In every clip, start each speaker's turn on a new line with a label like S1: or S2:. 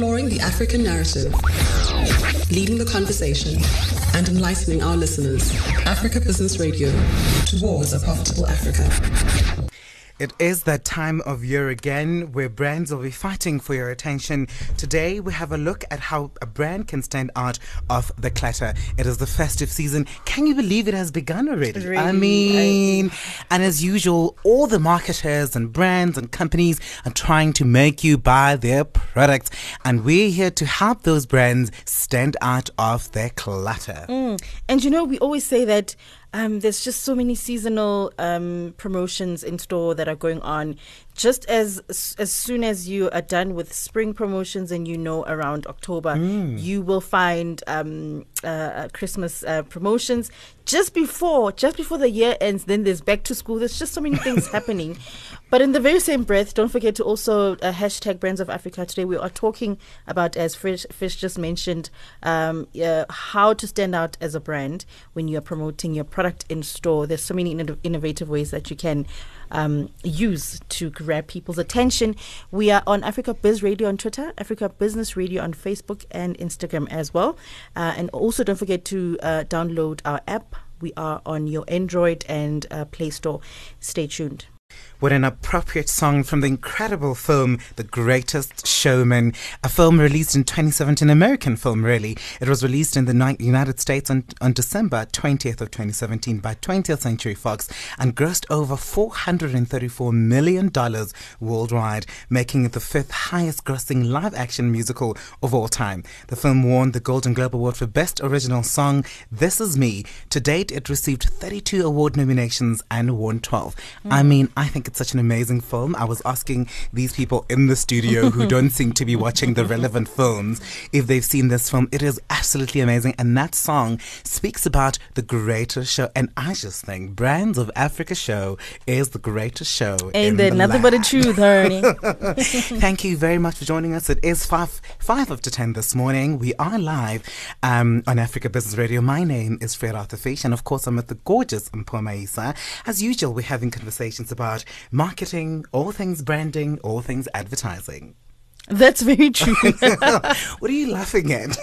S1: Exploring the African narrative, leading the conversation, and enlightening our listeners. Africa Business Radio, towards a profitable Africa.
S2: It is that time of year again where brands will be fighting for your attention. Today we have a look at how a brand can stand out of the clutter. It is the festive season. Can you believe it has begun already?
S3: Really,
S2: I mean, and as usual, all the marketers and brands and companies are trying to make you buy their products. And we're here to help those brands stand out of their clutter.
S3: Mm. And you know, we always say that um, there's just so many seasonal um, promotions in store that are going on. Just as as soon as you are done with spring promotions and you know around October,
S2: Mm.
S3: you will find um, uh, Christmas uh, promotions. Just before, just before the year ends, then there's back to school. There's just so many things happening. But in the very same breath, don't forget to also uh, hashtag Brands of Africa. Today we are talking about, as Fish, Fish just mentioned, um, uh, how to stand out as a brand when you are promoting your product in store. There's so many inno- innovative ways that you can um, use to grab people's attention. We are on Africa Biz Radio on Twitter, Africa Business Radio on Facebook and Instagram as well. Uh, and also don't forget to uh, download our app. We are on your Android and uh, Play Store. Stay tuned.
S2: What an appropriate song from the incredible film The Greatest Showman, a film released in 2017, American film really. It was released in the United States on, on December 20th of 2017 by 20th Century Fox and grossed over 434 million dollars worldwide, making it the fifth highest grossing live action musical of all time. The film won the Golden Globe Award for Best Original Song, This Is Me. To date, it received 32 award nominations and won 12. I hmm. mean, I think it's such an amazing film. I was asking these people in the studio who don't seem to be watching the relevant films if they've seen this film. It is absolutely amazing. And that song speaks about the greatest show. And I just think Brands of Africa show is the greatest show. in
S3: Ain't there
S2: the
S3: nothing but the
S2: land.
S3: truth, honey.
S2: Thank you very much for joining us. It is five five after ten this morning. We are live um, on Africa Business Radio. My name is Fred Arthur Fish, and of course, I'm with the gorgeous Mpoma Isa. As usual, we're having conversations about marketing, all things branding, all things advertising.
S3: That's very true.
S2: what are you laughing at?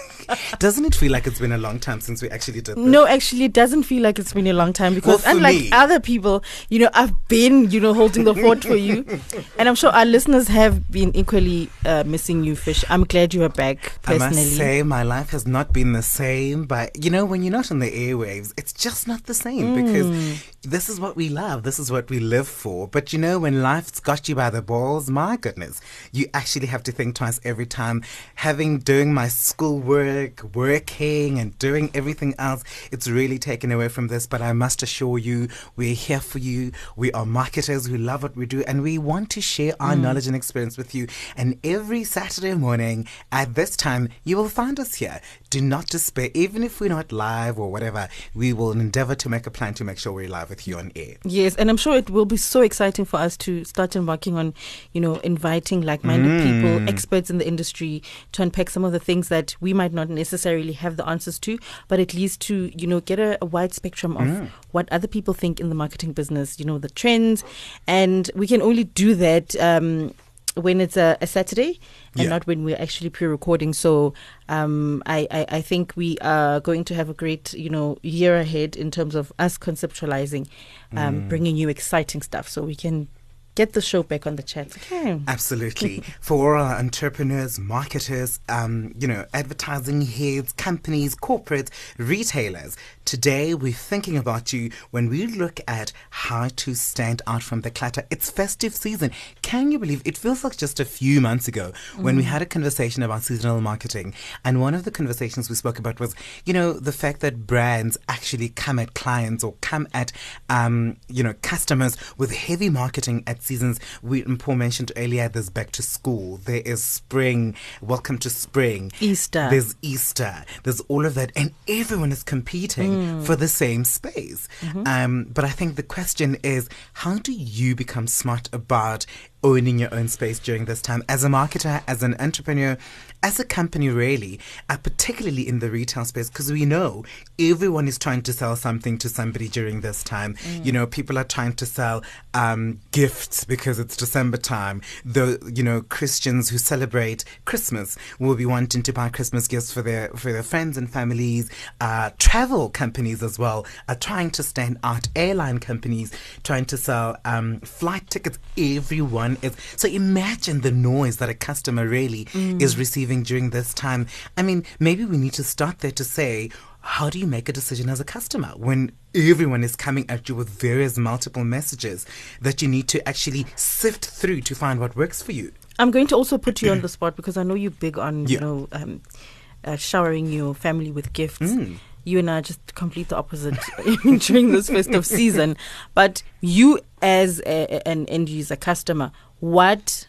S2: Doesn't it feel like it's been a long time since we actually did this?
S3: No, actually, it doesn't feel like it's been a long time because,
S2: Well,
S3: unlike
S2: me-
S3: other people, you know, I've been, you know, holding the fort for you, and I'm sure our listeners have been equally uh, missing you, Fish. I'm glad you are back.
S2: I
S3: Personally,
S2: must say, my life has not been the same. But you know, when you're not on the airwaves, it's just not the same
S3: Mm.
S2: because this is what we love. This is what we live for. But you know, when life's got you by the balls, my goodness, you actually have to think twice every time. Having doing my schoolwork, working, and doing everything else, it's really taken away from this. But I must assure you, we're here for you. We are marketers who love what we do, and we want to share our
S3: Mm.
S2: knowledge and experience with you. And every Saturday morning at this time, you will find us here. Do not despair, even if we're not live or whatever. We will endeavor to make a plan to make sure we're live with you on air.
S3: Yes, and I'm sure it will be so exciting for us to start embarking on, you know, inviting like-minded
S2: Mm.
S3: people, experts in the industry, to unpack some of the things that we might not necessarily have the answers to, but at least to, you know, get a, a wide spectrum of
S2: Mm.
S3: what other people think in the marketing business, you know, the trends, and we can only do that. Um, when it's a, a Saturday and
S2: Yeah.
S3: not when we're actually pre-recording. So um, I, I, I think we are going to have a great, you know, year ahead in terms of us conceptualizing, um,
S2: Mm.
S3: bringing you exciting stuff so we can get the show back on the chat. Okay.
S2: Absolutely. For all our entrepreneurs, marketers, um, you know, advertising heads, companies, corporates, retailers, today we're thinking about you when we look at how to stand out from the clutter. It's festive season. Can you believe it feels like just a few months ago when we
S3: Mm.
S2: had a conversation about seasonal marketing? And one of the conversations we spoke about was, you know, the fact that brands actually come at clients or come at, um, you know, customers with heavy marketing at seasons. We Paul mentioned earlier. There's back to school. There is spring. Welcome to spring.
S3: Easter.
S2: There's Easter. There's all of that, and everyone is competing
S3: Mm.
S2: For the same space.
S3: Mhm.
S2: Um, but I think the question is, how do you become smart about owning your own space during this time as a marketer, as an entrepreneur, as a company, really, uh, particularly in the retail space, because we know everyone is trying to sell something to somebody during this time. Mm. You know, people are trying to sell um, gifts because it's December time. The you know Christians who celebrate Christmas will be wanting to buy Christmas gifts for their for their friends and families. Uh, travel companies as well are trying to stand out. Airline companies trying to sell um, flight tickets. Everyone is. So imagine the noise that a customer really mm. is receiving during this time. I mean, maybe we need to start there to say, how do you make a decision as a customer when everyone is coming at you with various multiple messages that you need to actually sift through to find what works for you?
S3: I'm going to also put you on the spot because I know you're big on, yeah. you know, um, uh, showering your family with gifts. Mm. You and I just complete the opposite during this festive season. But you, as a, an end user customer, what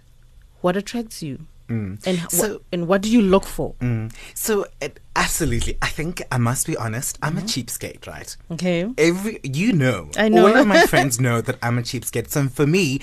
S3: what attracts you? Mm. And, so, wh- and what do you look for?
S2: Mm. So, it, absolutely. I think I must be honest. I'm mm-hmm. a cheapskate, right?
S3: Okay.
S2: Every you know,
S3: I know.
S2: All of my friends know that I'm a cheapskate. So for me,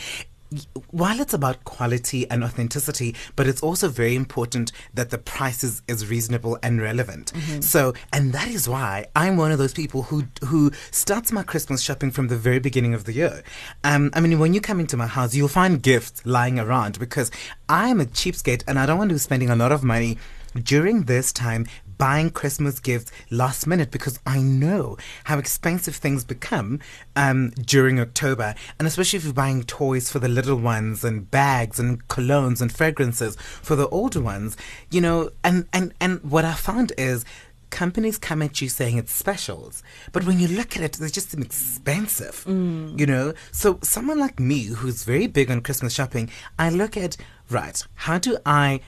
S2: while it's about quality and authenticity, but it's also very important that the price is, is reasonable and relevant. Mm-hmm. So, and that is why I'm one of those people who who starts my Christmas shopping from the very beginning of the year. Um, I mean, when you come into my house, you'll find gifts lying around because I'm a cheapskate and I don't want to be spending a lot of money during this time buying Christmas gifts last minute because I know how expensive things become um, during October. And especially if you're buying toys for the little ones and bags and colognes and fragrances for the older ones, you know, and, and, and what I found is companies come at you saying it's specials, but when you look at it, they're just expensive, mm. you know? So someone like me who's very big on Christmas shopping, I look at, right, how do I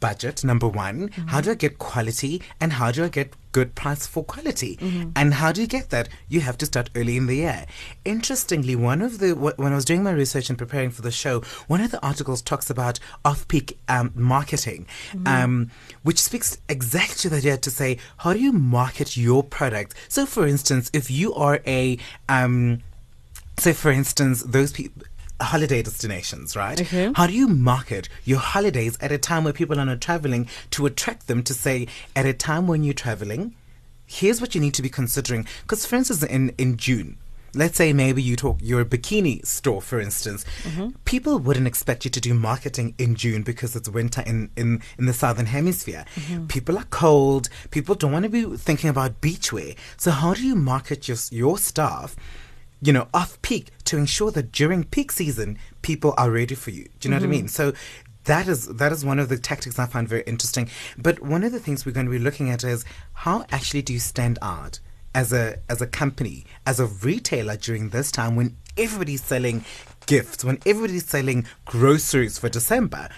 S2: budget number one mm-hmm. how do i get quality and how do i get good price for quality mm-hmm. and how do you get that you have to start early in the year interestingly one of the when i was doing my research and preparing for the show one of the articles talks about off-peak um, marketing mm-hmm. um, which speaks exactly to the idea to say how do you market your product so for instance if you are a um, so for instance those people holiday destinations, right?
S3: Okay.
S2: How do you market your holidays at a time where people are not traveling to attract them to say, at a time when you're traveling, here's what you need to be considering. Because, for instance, in, in June, let's say maybe you talk your bikini store for instance mm-hmm. people wouldn't expect you to do marketing in june because it's winter in, in, in the southern hemisphere mm-hmm. people are cold people don't want to be thinking about beachwear so how do you market your, your staff you know, off peak to ensure that during peak season, people are ready for you. Do you know mm-hmm. what I mean? So that is that is one of the tactics I find very interesting. But one of the things we're going to be looking at is how actually do you stand out as a as a company, as a retailer during this time when everybody's selling gifts, when everybody's selling groceries for December.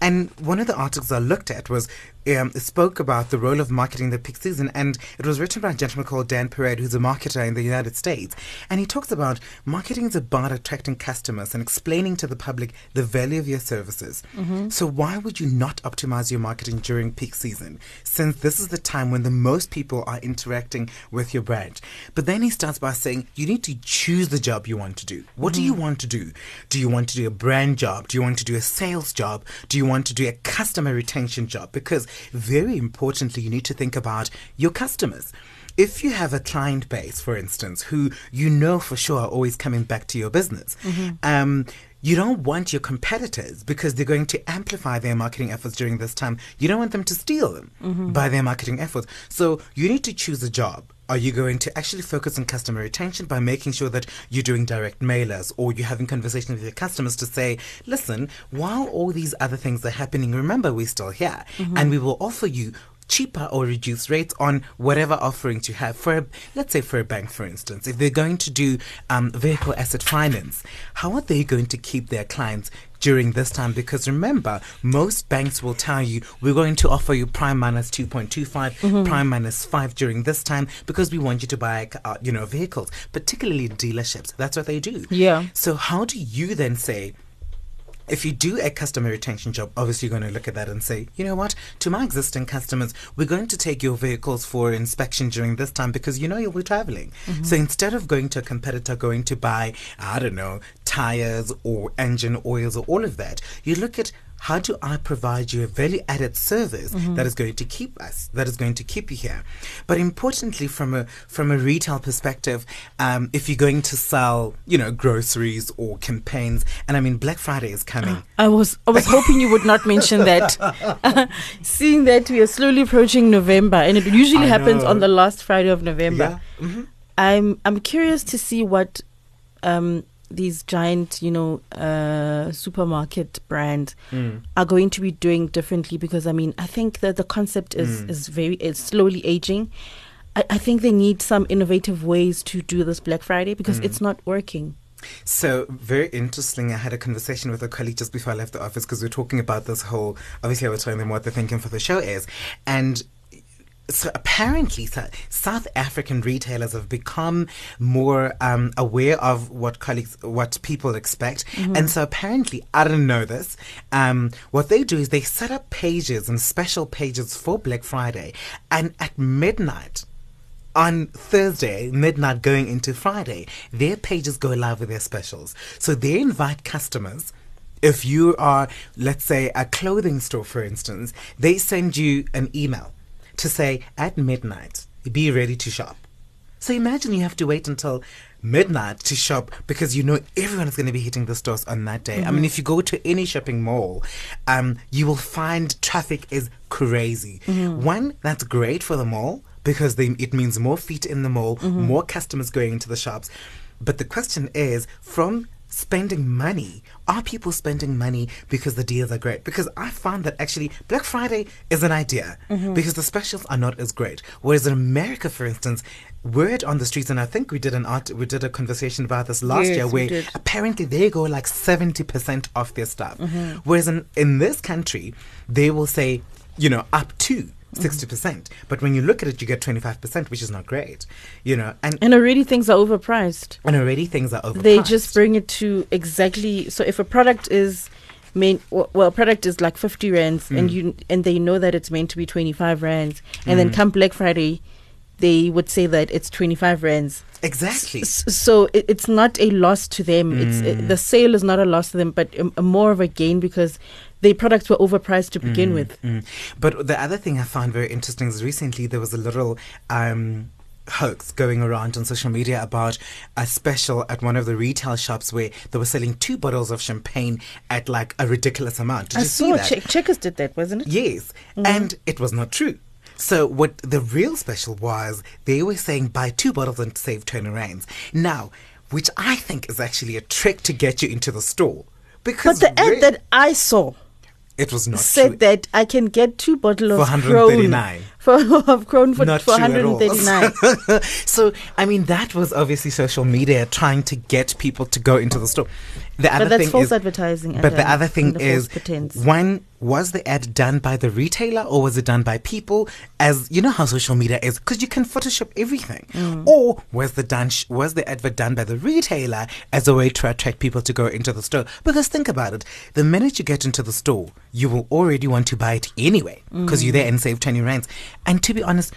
S2: And one of the articles I looked at was um, spoke about the role of marketing the peak season, and it was written by a gentleman called Dan Pereira, who's a marketer in the United States. And he talks about marketing is about attracting customers and explaining to the public the value of your services. Mm-hmm. So why would you not optimize your marketing during peak season, since this is the time when the most people are interacting with your brand? But then he starts by saying you need to choose the job you want to do. What mm-hmm. do you mm-hmm. want to do? Do you want to do a brand job? Do you want to do a sales job? Do you want to do a customer retention job? Because very importantly, you need to think about your customers if you have a client base, for instance, who you know for sure are always coming back to your business, mm-hmm. um, you don't want your competitors because they're going to amplify their marketing efforts during this time. You don't want them to steal them mm-hmm. by their marketing efforts. So you need to choose a job are you going to actually focus on customer retention by making sure that you're doing direct mailers or you're having conversations with your customers to say, listen, while all these other things are happening, remember we're still here mm-hmm. and we will offer you cheaper or reduced rates on whatever offerings you have. For a, let's say for a bank, for instance, if they're going to do um, vehicle asset finance, how are they going to keep their clients during this time? Because remember, most banks will tell you we're going to offer you prime minus 2.25, mm-hmm. prime minus five during this time because we want you to buy, uh, you know, vehicles, particularly dealerships. That's what they do.
S3: Yeah.
S2: So how do you then say? If you do a customer retention job, obviously you're going to look at that and say, you know what, to my existing customers, we're going to take your vehicles for inspection during this time because you know you'll be traveling. Mm-hmm. So instead of going to a competitor, going to buy, I don't know, tires or engine oils or all of that, you look at how do I provide you a value added service that is going to keep us, that is going to keep you here? But importantly, from a from a retail perspective, um, if you're going to sell, you know, groceries or campaigns, and I mean Black Friday is coming.
S3: I was I was hoping you would not mention that. Seeing that we are slowly approaching November, and it usually
S2: I
S3: happens
S2: know.
S3: on the last Friday of November.
S2: Yeah. Mhm.
S3: I'm I'm curious to see what um, these giant, you know, uh, supermarket brands
S2: Mm.
S3: are going to be doing differently because I mean I think that the concept is
S2: Mm.
S3: is very is slowly aging. I, I think they need some innovative ways to do this Black Friday because
S2: Mm.
S3: it's not working.
S2: So very interesting. I had a conversation with a colleague just before I left the office because we are talking about this whole. Obviously, I was telling them what they're thinking for the show is, and so apparently, South African retailers have become more um, aware of what colleagues, what people expect, and so apparently, I didn't know this. Um, what they do is they set up pages and special pages for Black Friday, and at midnight on Thursday, midnight going into Friday, their pages go live with their specials. So they invite customers. If you are, let's say, a clothing store, for instance, they send you an email to say, at midnight, be ready to shop. So imagine you have to wait until midnight to shop because you know everyone is going to be hitting the stores on that day. I mean, mm-hmm. if you go to any shopping mall, um, you will find traffic is crazy. Mm-hmm. One, that's great for the mall because they, it means more feet in the mall, mm-hmm. more customers going into the shops. But the question is, from spending money, are people spending money because the deals are great? Because I found that actually Black Friday is an idea because the specials are not as great. Whereas in America, for instance, word on the streets, and I think we did an art, we did a conversation about this last
S3: Yes,
S2: year, where apparently they go like seventy percent off their stuff,
S3: Mm-hmm.
S2: whereas in in this country they will say, you know, up to.
S3: Mm-hmm.
S2: 60 percent, but when you look at it, you get twenty five percent, which is not great, you know. And
S3: And already things are overpriced.
S2: and already things are overpriced.
S3: They just bring it to exactly. So if a product is main, well, product is like fifty rands, hmm. and you and they know that it's meant to be twenty five rands, and then hmm. come Black Friday, they would say that it's twenty five rands.
S2: exactly.
S3: S- So it, it's not a loss to them. It's it, hmm. the sale is not a loss to them, but a, a more of a gain because their products were overpriced to begin with.
S2: Mm. But the other thing I found very interesting is recently there was a little um, hoax going around on social media about a special at one of the retail shops where they were selling two bottles of champagne at like a ridiculous amount. Did
S3: I
S2: you see
S3: saw
S2: that?
S3: che- Checkers did that, wasn't it?
S2: Yes, and it was not true. So what the real special was, they were saying buy two bottles and save twenty rands. Now, which I think is actually a trick to get you into the store. Because
S3: But the ad that I saw
S2: it was not
S3: said
S2: true.
S3: that I can get two bottles of
S2: 139.
S3: Crown for of Crown for,
S2: not
S3: for
S2: true at all.
S3: 139.
S2: so I mean that was obviously social media trying to get people to go into the store. The other
S3: but that's
S2: thing
S3: false
S2: is,
S3: advertising.
S2: but the other thing
S3: false
S2: is, one was the ad done by the retailer or was it done by people? As you know how social media is, because you can Photoshop everything.
S3: Mm.
S2: Or was the done sh- was the advert done by the retailer as a way to attract people to go into the store? Because think about it, the minute you get into the store, you will already want to buy it anyway because you're
S3: Mm.
S2: there and save twenty rands. And to be honest,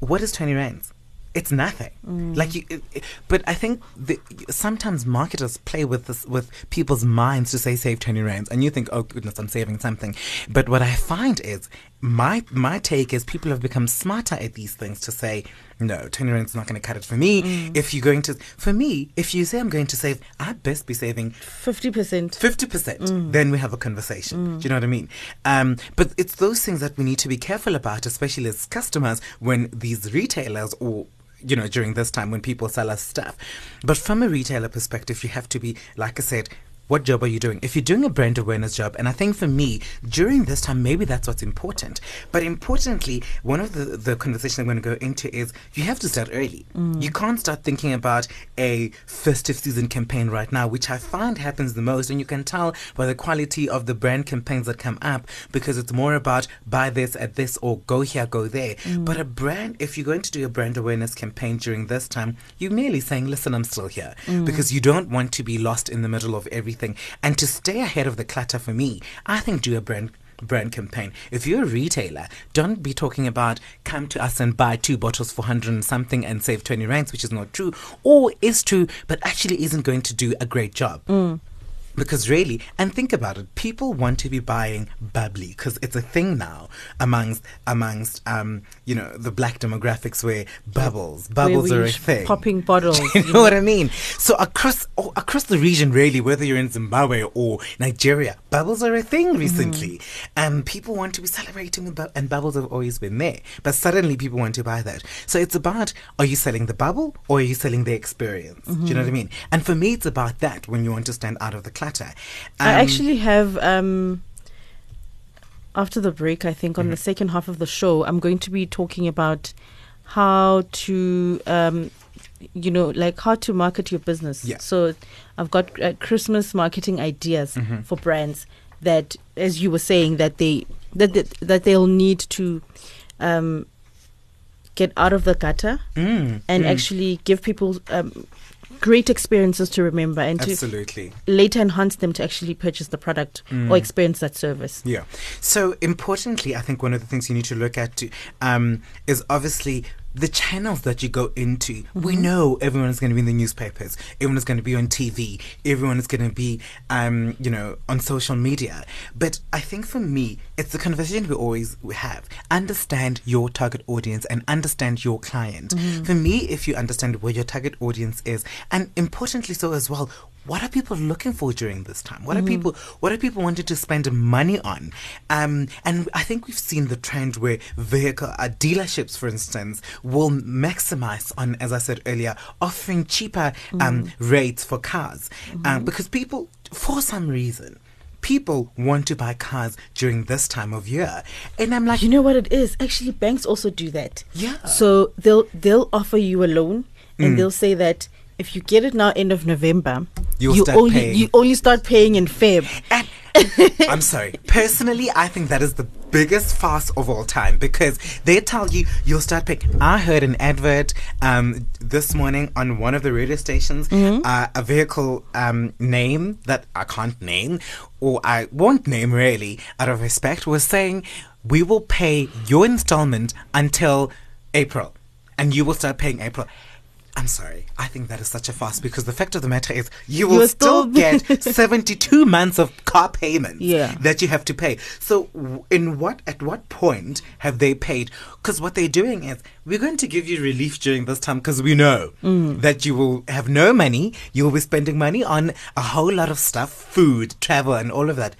S2: what is twenty rands? It's nothing.
S3: Mm.
S2: Like you, it, it- but I think the, sometimes marketers play with this with people's minds to say save twenty rands, and you think, oh goodness, I'm saving something. But what I find is my my take is people have become smarter at these things to say, no, twenty rands is not going to cut it for me.
S3: Mm.
S2: If you're going to, for me, if you say I'm going to save, I'd best be saving
S3: 50%.
S2: fifty percent, then we have a conversation. Do you know what I mean? Um, but it's those things that we need to be careful about, especially as customers, when these retailers or you know during this time when people sell us stuff. But from a retailer perspective, you have to be, like I said. What job are you doing? If you're doing a brand awareness job, and I think for me, during this time, maybe that's what's important. But importantly, one of the, the conversations I'm going to go into is you have to start early. Mm. You can't start thinking about a festive season campaign right now, which I find happens the most. And you can tell by the quality of the brand campaigns that come up because it's more about buy this at this or go here, go there. Mm. But a brand, if you're going to do a brand awareness campaign during this time, you're merely saying, listen, I'm still here mm. because you don't want to be lost in the middle of everything And to stay ahead of the clutter for me, I think do a brand brand campaign. If you're a retailer, don't be talking about come to us and buy two bottles for 100 and something and save 20 rands, which is not true, or is true, but actually isn't going to do a great job. Mm. Because really, and think about it, people want to be buying bubbly because it's a thing now amongst amongst um you know the black demographics where bubbles bubbles
S3: Where
S2: are a thing.
S3: Popping bottles.
S2: you know what I mean? So across oh, across the region, really, whether you're in Zimbabwe or Nigeria, bubbles are a thing recently, and people want to be celebrating, with bu- and bubbles have always been there. But suddenly, people want to buy that. So it's about: are you selling the bubble or are you selling the experience? Do you know what I mean? And for me, it's about that when you want to stand out of the clutter.
S3: I
S2: Um,
S3: actually have um after the break, I think on
S2: Mm-hmm.
S3: the second half of the show, I'm going to be talking about how to um you know like how to market your business.
S2: Yeah.
S3: So I've got uh, Christmas marketing ideas
S2: Mm-hmm.
S3: for brands that as you were saying that they that that, that they'll need to um get out of the gutter
S2: mm,
S3: and
S2: mm,
S3: actually give people um, great experiences to remember and to
S2: absolutely.
S3: later enhance them to actually purchase the product
S2: Mm.
S3: or experience that service.
S2: Yeah. So importantly, I think one of the things you need to look at too, um, is obviously the channels that you go into. We know everyone is going to be in the newspapers. Everyone is going to be on TV. Everyone is going to be, um, you know, on social media. But I think for me, it's the conversation we always have. Understand your target audience and understand your client. For me, if you understand where your target audience is, and importantly so as well, what are people looking for during this time? What are people what are people wanting to spend money on? Um, and I think we've seen the trend where vehicle uh, dealerships, for instance, will maximize on, as I said earlier, offering cheaper um, rates for cars um, because people, for some reason. People want to buy cars during this time of year, and I'm like,
S3: You know what it is? Actually, banks also do that.
S2: Yeah.
S3: So they'll they'll offer you a loan,
S2: Mm.
S3: and they'll say that if you get it now end of November,
S2: You'll
S3: you
S2: start
S3: only
S2: paying.
S3: you only start paying in Feb.
S2: And I'm sorry. Personally, I think that is the biggest farce of all time because they tell you you'll start paying. I heard an advert um, this morning on one of the radio stations, uh, a vehicle um, name that I can't name or I won't name really out of respect was saying we will pay your installment until April and you will start paying April. I'm sorry. I think that is such a farce because the fact of the matter is you will
S3: You're
S2: still
S3: still-
S2: get 72 months of car payments
S3: Yeah.
S2: that you have to pay. So, in what at what point have they paid? Because what they're doing is we're going to give you relief during this time because we know
S3: Mm.
S2: that you will have no money. You will be spending money on a whole lot of stuff, food, travel, and all of that.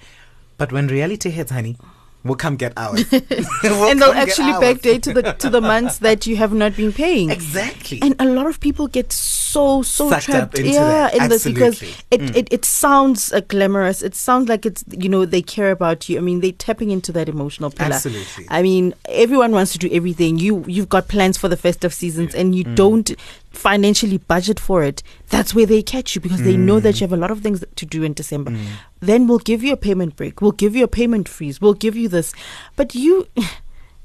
S2: But when reality hits, honey, we'll come get ours. We'll
S3: and they'll actually backdate to the to the months that you have not been paying.
S2: Exactly.
S3: And a lot of people get so so
S2: Sucked up
S3: trapped,
S2: into
S3: yeah,
S2: that.
S3: in this because
S2: Absolutely. Mm.
S3: it, it it sounds uh, glamorous. It sounds like it's you know they care about you. I mean, they're tapping into that emotional pillar.
S2: Absolutely.
S3: I mean, everyone wants to do everything. You you've got plans for the festive seasons, and
S2: Mm.
S3: you don't financially budget for it. That's where they catch you because they know
S2: Mm.
S3: that you have a lot of things to do in December. Then we'll give you a payment break. We'll give you a payment freeze. We'll give you this, but you.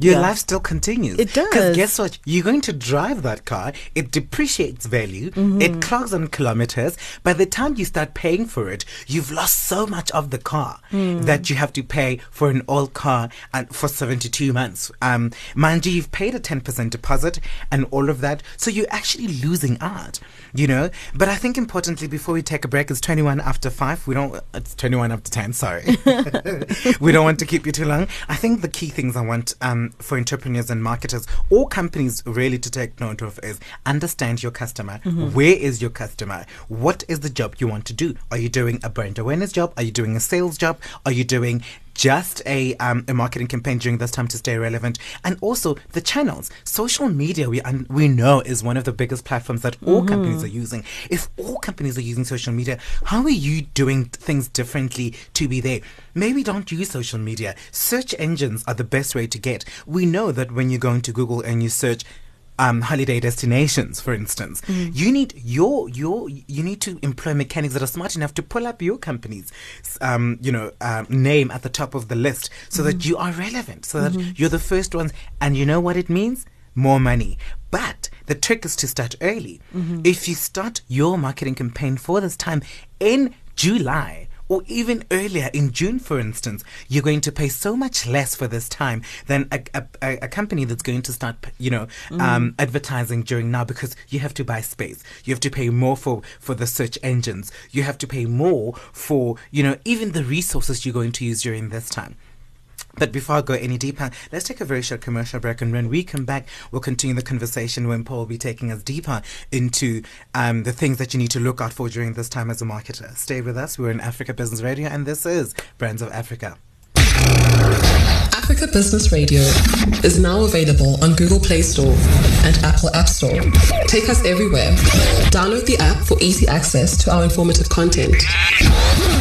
S2: Your
S3: Yeah.
S2: life still continues.
S3: It does.
S2: Because guess what? You're going to drive that car. It depreciates value.
S3: Mm-hmm.
S2: It clogs on kilometers. By the time you start paying for it, you've lost so much of the car
S3: Mm.
S2: that you have to pay for an old car and for 72 months. Um, mind you, you've paid a 10% deposit and all of that. So you're actually losing out, you know? But I think importantly, before we take a break, it's 21 after 5. We don't, it's 21 after 10, sorry. we don't want to keep you too long. I think the key things I want um, for entrepreneurs and marketers or companies really to take note of is understand your customer. Where is your customer? What is the job you want to do? Are you doing a brand awareness job? Are you doing a sales job? Are you doing just a um, a marketing campaign during this time to stay relevant, and also the channels. Social media, we un- we know is one of the biggest platforms that all companies are using. If all companies are using social media, how are you doing things differently to be there? Maybe don't use social media. Search engines are the best way to get. We know that when you go into Google and you search um, holiday destinations, for instance, you need your your you need to employ mechanics that are smart enough to pull up your company's um, you know um, name at the top of the list so that you are relevant, so that you're the first ones, and you know what it means? More money. But the trick is to start early. If you start your marketing campaign for this time in July or even earlier in June, for instance, you're going to pay so much less for this time than a, a, a, company that's going to start, you know, um, advertising during now because you have to buy space. You have to pay more for, for the search engines. You have to pay more for, you know, even the resources you're going to use during this time. But before I go any deeper, let's take a very short commercial break. And when we come back, we'll continue the conversation when Paul will be taking us deeper into um, the things that you need to look out for during this time as a marketer. Stay with us. We're in Africa Business Radio, and this is Brands of Africa.
S1: Africa Business Radio is now available on Google Play Store and Apple App Store. Take us everywhere. Download the app for easy access to our informative content.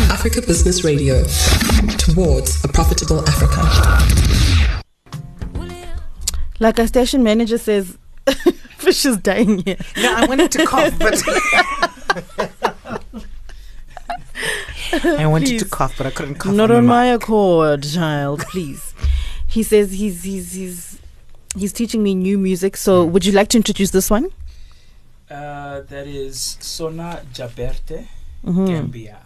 S1: Africa Business Radio towards a profitable Africa.
S3: Like our station manager says, fish is dying here.
S2: No, I wanted to cough, but. I wanted to cough, but I couldn't cough.
S3: Not
S2: the
S3: on
S2: mic.
S3: my accord, child. Please. He says he's he's he's he's teaching me new music. So would you like to introduce this one?
S4: Uh, that is Sona Jobarteh
S3: Mm-hmm.
S4: Gambia.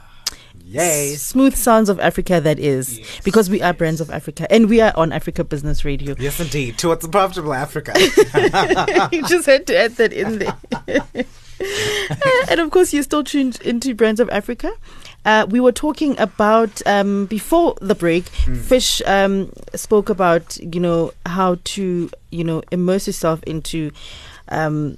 S2: Yay.
S3: Smooth sounds of Africa. That is
S4: Yes,
S3: because we are brands of Africa and we are on Africa Business Radio.
S2: Yes, indeed. Towards a profitable Africa.
S3: you just had to add that in there. and of course, you're still tuned into Brands of Africa. Uh, we were talking about um, before the break. Fish um, spoke about you know how to you know immerse yourself into um,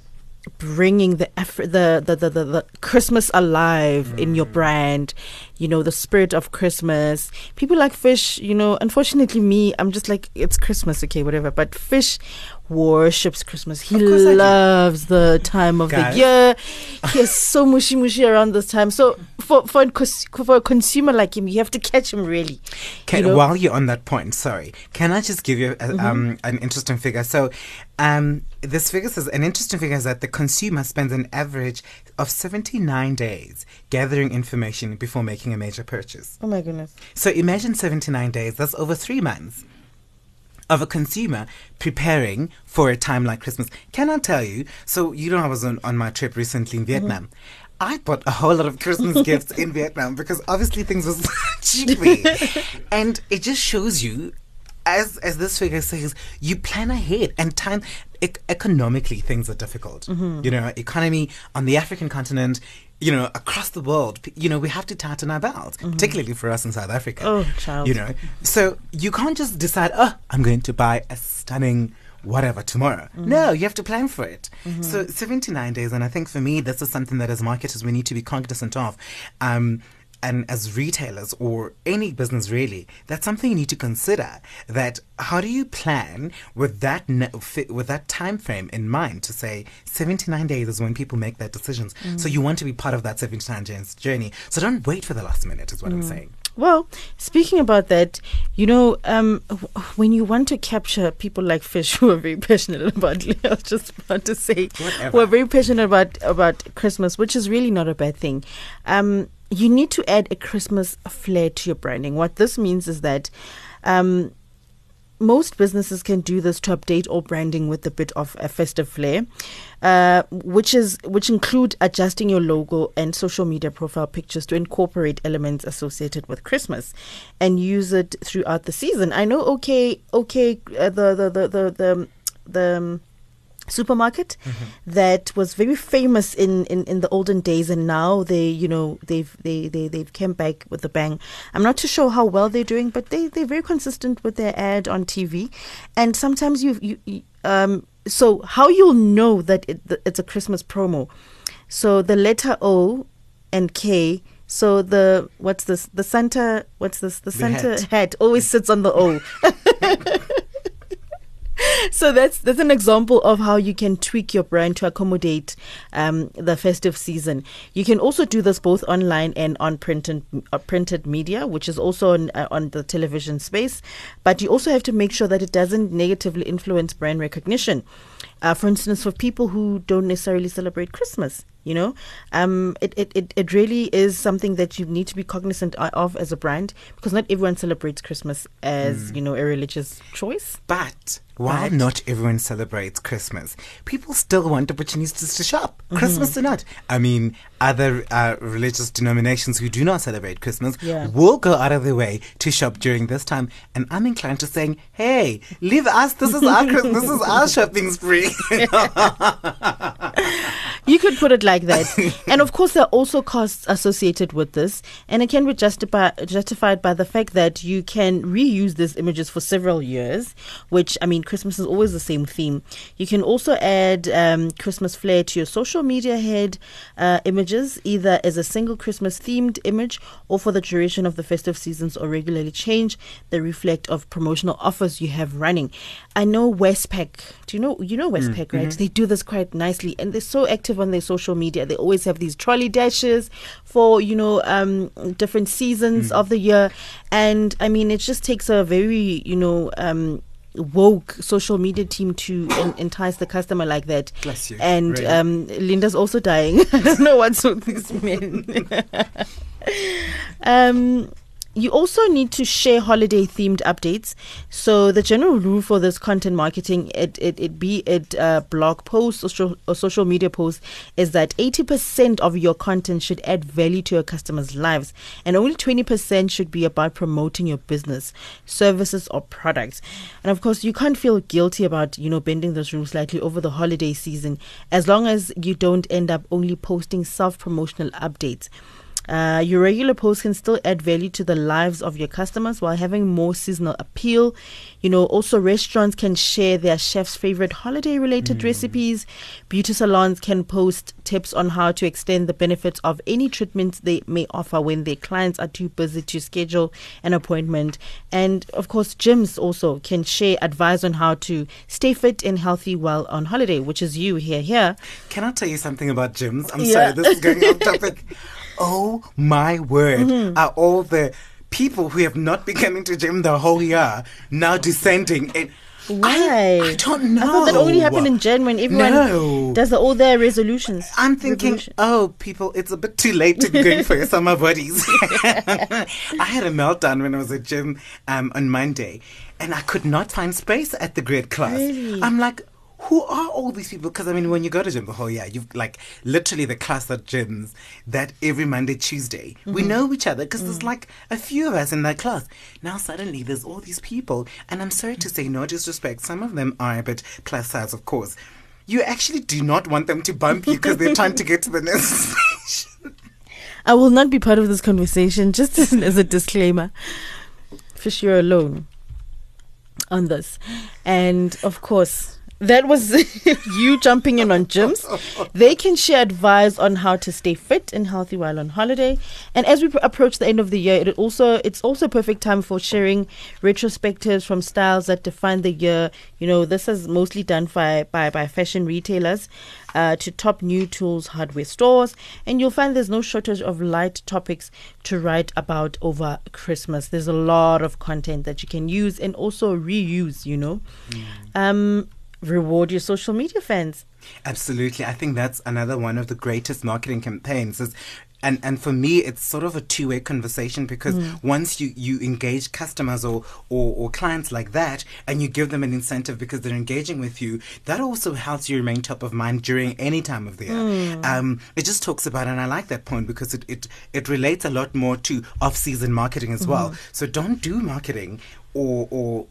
S3: bringing the, effort the, the, the the the Christmas alive in your mm. brand. You know the spirit of Christmas. People like fish. You know, unfortunately, me, I'm just like it's Christmas, okay, whatever. But fish worships Christmas. He
S2: Of course I do.
S3: loves the time of
S2: Guys.
S3: the year. He is so mushy mushy around this time. So for for for a consumer like him, you have to catch him really.
S2: Can,
S3: you know? Mm-hmm.
S2: While you're on that point, sorry, can I just give you a, um, an interesting figure? So, um, this figure says an interesting figure is that the consumer spends an average of 79 days gathering information before making a major purchase.
S3: Oh my goodness.
S2: So imagine 79 days, that's over three months of a consumer preparing for a time like Christmas. Can I tell you? So, you know, I was on, on my trip recently in mm-hmm. Vietnam. I bought a whole lot of Christmas gifts in Vietnam because obviously things was cheapy. and it just shows you, as as this figure says, you plan ahead and time. ec economically, things are difficult. Mm-hmm. You know, economy on the African continent. You know, across the world, you know, we have to tighten our belts, mm-hmm. particularly for us in South Africa.
S3: Oh, child.
S2: You know, so you can't just decide, oh, I'm going to buy a stunning whatever tomorrow. Mm. No, you have to plan for it. Mm-hmm. So 79 days, and I think for me, this is something that as marketers we need to be cognizant of. Um, and as retailers or any business really, that's something you need to consider. That how do you plan with that with that time frame in mind to say 79 days is when people make their decisions. So you want to be part of that 79 days journey. So don't wait for the last minute. Is what I'm saying.
S3: Well, speaking about that, you know, um, w- when you want to capture people like fish who are very passionate about, I was just about to say,
S2: Whatever.
S3: who are very passionate about about Christmas, which is really not a bad thing. Um, you need to add a Christmas flair to your branding. What this means is that. Um, most businesses can do this to update all branding with a bit of a festive flair, uh, which is which include adjusting your logo and social media profile pictures to incorporate elements associated with Christmas, and use it throughout the season. I know, okay, okay, uh, the the the the the, the supermarket that was very famous in, in, in the olden days and now they you know they've they, they they've came back with a bang. I'm not too sure how well they're doing but they they're very consistent with their ad on tv and sometimes you you, um so how you'll know that it, it's a christmas promo? So the letter o and k so the what's this the santa what's this the santa
S2: hat.
S3: hat always sits on the o so that's that's an example of how you can tweak your brand to accommodate um, the festive season. You can also do this both online and on printed uh, printed media, which is also on, uh, on the television space. But you also have to make sure that it doesn't negatively influence brand recognition. Uh, for instance, for people who don't necessarily celebrate Christmas, you know, um, it, it, it, it really is something that you need to be cognizant of as a brand because not everyone celebrates Christmas as, you know, a religious choice.
S2: But while
S3: But-
S2: not everyone celebrates Christmas, people still want opportunities to shop,
S3: Mm-hmm.
S2: Christmas or not. I mean, other uh, religious denominations who do not celebrate Christmas
S3: Yeah.
S2: will go out of their way to shop during this time. And I'm inclined to saying, hey, leave us. This is our Christmas. This is our shopping spree.
S3: You could put it like that. and of course, there are also costs associated with this. And it can be justified by the fact that you can reuse these images for several years, which, I mean, Christmas is always the same theme. You can also add um, Christmas flair to your social media head uh, images, either as a single Christmas themed image or for the duration of the festive seasons, or regularly change the reflect of promotional offers you have running. I know Westpac. Do you know you know Westpac, right? They do this quite nicely, and they're so active on their social media. They always have these trolley dashes for you know um, different seasons of the year, and I mean it just takes a very you know. Um, woke social media team to en- entice the customer like that
S2: Bless you.
S3: and
S2: Really.
S3: um, linda's also dying i don't know what's with these men um, you also need to share holiday themed updates. So the general rule for this content marketing, it it, it be it uh, blog posts or, social- media posts, is that eighty percent of your content should add value to your customers' lives, and only twenty percent should be about promoting your business, services, or products. And of course, you can't feel guilty about you know bending those rules slightly over the holiday season, as long as you don't end up only posting self promotional updates. Uh, your regular posts can still add value to the lives of your customers while having more seasonal appeal. You know, also restaurants can share their chef's favorite holiday related recipes. Beauty salons can post tips on how to extend the benefits of any treatments they may offer when their clients are too busy to schedule an appointment. And of course, gyms also can share advice on how to stay fit and healthy while on holiday, which is you here, here.
S2: Can I tell you something about gyms? I'm
S3: Yeah.
S2: sorry, this is going off topic. Oh my word.
S3: Mm-hmm.
S2: Are all the people who have not been coming to gym the whole year now descending? And
S3: Why?
S2: I, I don't know.
S3: I thought that only happened in Jan when everyone
S2: No.
S3: does the, all their resolutions.
S2: I'm thinking,
S3: Revolution.
S2: oh, people, it's a bit too late to be going for your summer bodies. I had a meltdown when I was at gym um, on Monday, and I could not find space at the grade class.
S3: Really?
S2: I'm like, who are all these people? Because I mean, when you go to gym the whole year, you've like literally the class at gyms that every Monday, Tuesday, we
S3: Mm-hmm.
S2: know each other because
S3: Mm.
S2: there's like a few of us in that class. Now suddenly there's all these people, and I'm sorry to say, no disrespect, some of them are a bit plus size, of course. You actually do not want them to bump you because they're trying to get to the next station.
S3: I will not be part of this conversation, just as, as a disclaimer. Fish, you're alone on this. And of course, that was you jumping in on gyms. They can share advice on how to stay fit and healthy while on holiday. And as we pr- approach the end of the year, it also it's also a perfect time for sharing retrospectives from styles that define the year. You know, this is mostly done by by, by fashion retailers uh, to top new tools hardware stores, and you'll find there's no shortage of light topics to write about over Christmas. There's a lot of content that you can use and also reuse. You know, um, reward your social media fans.
S2: Absolutely. I think that's another one of the greatest marketing campaigns is and, and for me it's sort of a two way conversation because mm. once you, you engage customers or, or, or clients like that and you give them an incentive because they're engaging with you, that also helps you remain top of mind during any time of the year. Mm. Um, it just talks about and I like that point because it, it, it relates a lot more to off season marketing as mm-hmm. well. So don't do marketing or or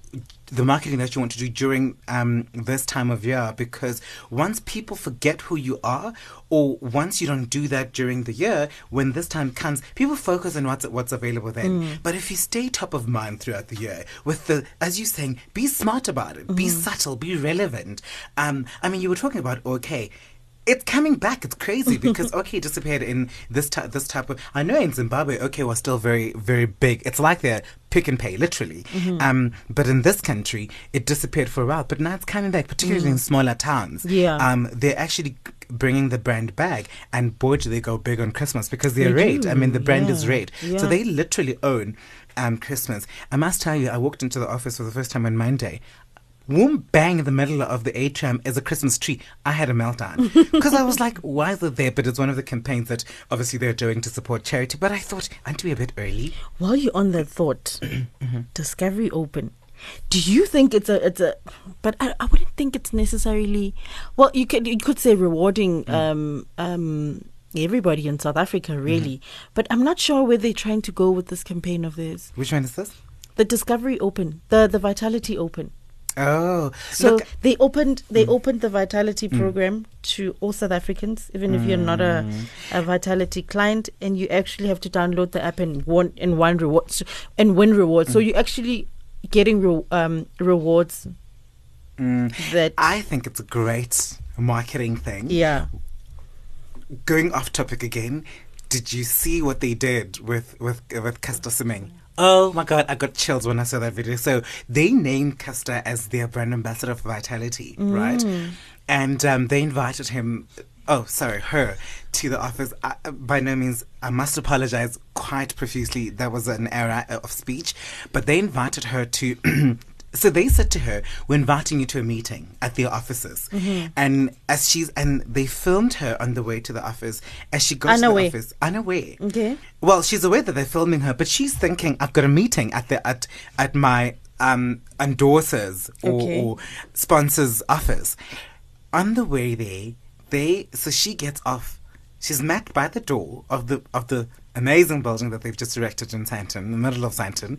S2: the marketing that you want to do during um, this time of year because once people forget who you are or once you don't do that during the year when this time comes people focus on what's what's available then. But if you stay top of mind throughout the year with the as you're saying be smart about it be subtle be relevant. Um, i mean you were talking about okay it's coming back. It's crazy because OK disappeared in this type this type of. I know in Zimbabwe OK was still very very big. It's like they're Pick n Pay literally. Um, but in this country it disappeared for a while. But now it's coming back, particularly in smaller towns.
S3: Yeah.
S2: Um, they're actually bringing the brand back, and boy do they go big on Christmas because they're
S3: They
S2: red. I mean the brand is
S3: yeah,
S2: red, so they literally own um, Christmas. I must tell you, I walked into the office for the first time on Monday Whoom, bang in the middle of the atrium is a Christmas tree. I had a meltdown because I was like, why is it there? But it's one of the campaigns that obviously they're doing to support charity. But I thought, aren't we a bit early?
S3: While you're on that thought, Discovery Open. Do you think it's a it's a but I, I wouldn't think it's necessarily well you could you could say rewarding um um everybody in South Africa really but I'm not sure where they're trying to go with this campaign of theirs
S2: Which one is this?
S3: the Discovery Open the the Vitality Open
S2: Oh,
S3: so
S2: look,
S3: they opened they opened the Vitality program to all South Africans even if you're not a, a Vitality client and you actually have to download the app and one and one rewards and win rewards. So you're actually getting re- um, rewards
S2: mm,
S3: that
S2: I think it's a great marketing thing.
S3: yeah.
S2: Going off topic again, did you see what they did with with with Caster Semenya? Oh my god, I got chills when I saw that video. So they named Caster as their brand ambassador for Vitality, right? And um, they invited him. Oh, sorry, her to the office. I, by no means, I must apologize quite profusely. That was an error of speech, but they invited her to. So they said to her, "We're inviting you to a meeting at their offices," and as she's and they filmed her on the way to the office. As she goes to the office, unaware.
S3: Okay.
S2: Well, she's aware that they're filming her, but she's thinking, "I've got a meeting at the at at my um endorsers or,
S3: Okay.
S2: or sponsors office." On the way there, they so she gets off. She's met by the door of the of the amazing building that they've just erected in Sandton, in the middle of Sandton.